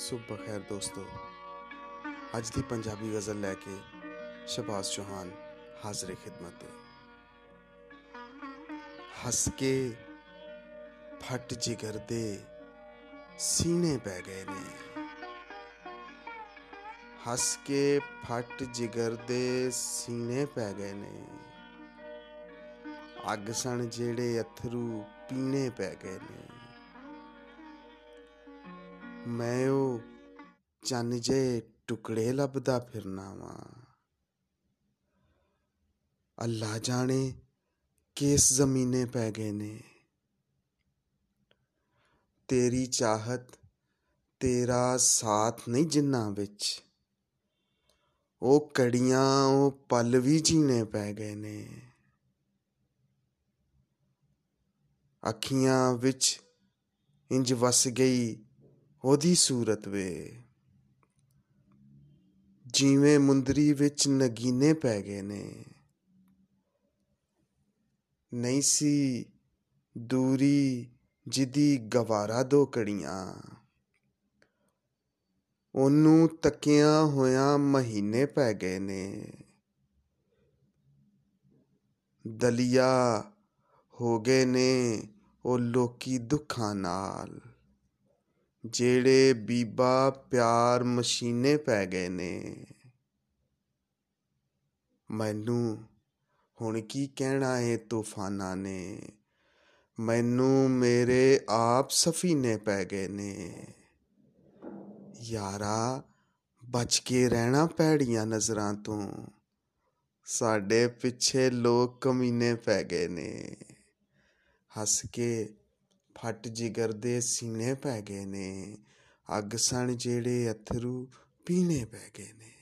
ਸੁਬਹ ਖੈਰ ਦੋਸਤੋ। ਅੱਜ ਦੀ ਪੰਜਾਬੀ ਗਜ਼ਲ ਲੈ ਕੇ ਸ਼ਬਾਸ਼ ਚੌਹਾਨ ਹਾਜ਼ਰ ਖਿਦਮਤ ਤੇ। ਹੱਸ ਕੇ ਫਟ ਜਿਗਰ ਦੇ ਸੀਨੇ ਪੈ ਗਏ ਨੇ। ਹੱਸ ਕੇ ਫਟ ਜਿਗਰ ਦੇ ਸੀਨੇ ਪੈ ਗਏ ਨੇ। ਅੱਗ ਸਣ ਜਿਹੜੇ ਅਥਰੂ ਪੀਣੇ ਪੈ ਗਏ ਨੇ। ਮੈਂ ਉਹ ਚੰਨ ਜੇ ਟੁਕੜੇ ਲੱਭਦਾ ਫਿਰਨਾ ਵਾਂ। ਅੱਲਾ ਜਾਣੇ ਕਿਸ ਜ਼ਮੀਨੇ ਪੈ ਗਏ ਨੇ। ਤੇਰੀ ਚਾਹਤ, ਤੇਰਾ ਸਾਥ ਨਹੀਂ ਜਿੰਨਾ ਵਿੱਚ। ਉਹ ਕੜੀਆਂ, ਉਹ ਪਲ ਵੀ ਜੀਣੇ ਪੈ ਗਏ ਨੇ। ਅੱਖੀਆਂ ਵਿੱਚ ਇੰਜ ਵਸ ਗਈ ਉਹਦੀ ਸੂਰਤ ਵੇ। ਜਿਵੇਂ ਮੁੰਦਰੀ ਵਿੱਚ ਨਗੀਨੇ ਪੈ ਗਏ ਨੇ। ਨਹੀਂ ਸੀ ਦੂਰੀ ਜਿਦੀ ਗਵਾਰਾ ਦੋ ਕੜੀਆਂ ਉਹਨੂੰ ਤੱਕਿਆਂ ਹੋਇਆਂ ਮਹੀਨੇ ਪੈ ਗਏ ਨੇ। ਦਲੀਆ ਹੋ ਗਏ ਨੇ ਉਹ ਲੋਕੀ ਦੁੱਖਾਂ ਨਾਲ। ਜਿਹੜੇ ਬੀਬਾ ਪਿਆਰ ਮਸ਼ੀਨੇ ਪੈ ਗਏ ਨੇ। ਮੈਨੂੰ ਹੁਣ ਕੀ ਕਹਿਣਾ ਏ ਤੂਫਾਨਾਂ ਨੇ? ਮੈਨੂੰ ਮੇਰੇ ਆਪ ਸਫੀਨੇ ਪੈ ਗਏ ਨੇ। ਯਾਰਾ, ਬਚ ਕੇ ਰਹਿਣਾ ਪੈੜੀਆਂ ਨਜ਼ਰਾਂ ਤੋਂ। ਸਾਡੇ ਪਿੱਛੇ ਲੋਕ ਕਮੀਨੇ ਪੈ ਗਏ ਨੇ। ਹੱਸ ਕੇ ਫਟ ਜਿਗਰ ਦੇ ਸੀਨੇ ਪੈ ਗਏ ਨੇ, ਅੱਗ ਸਣ ਜਿਹੜੇ ਅਥਰੂ ਪੀਨੇ ਪੈ ਗਏ ਨੇ।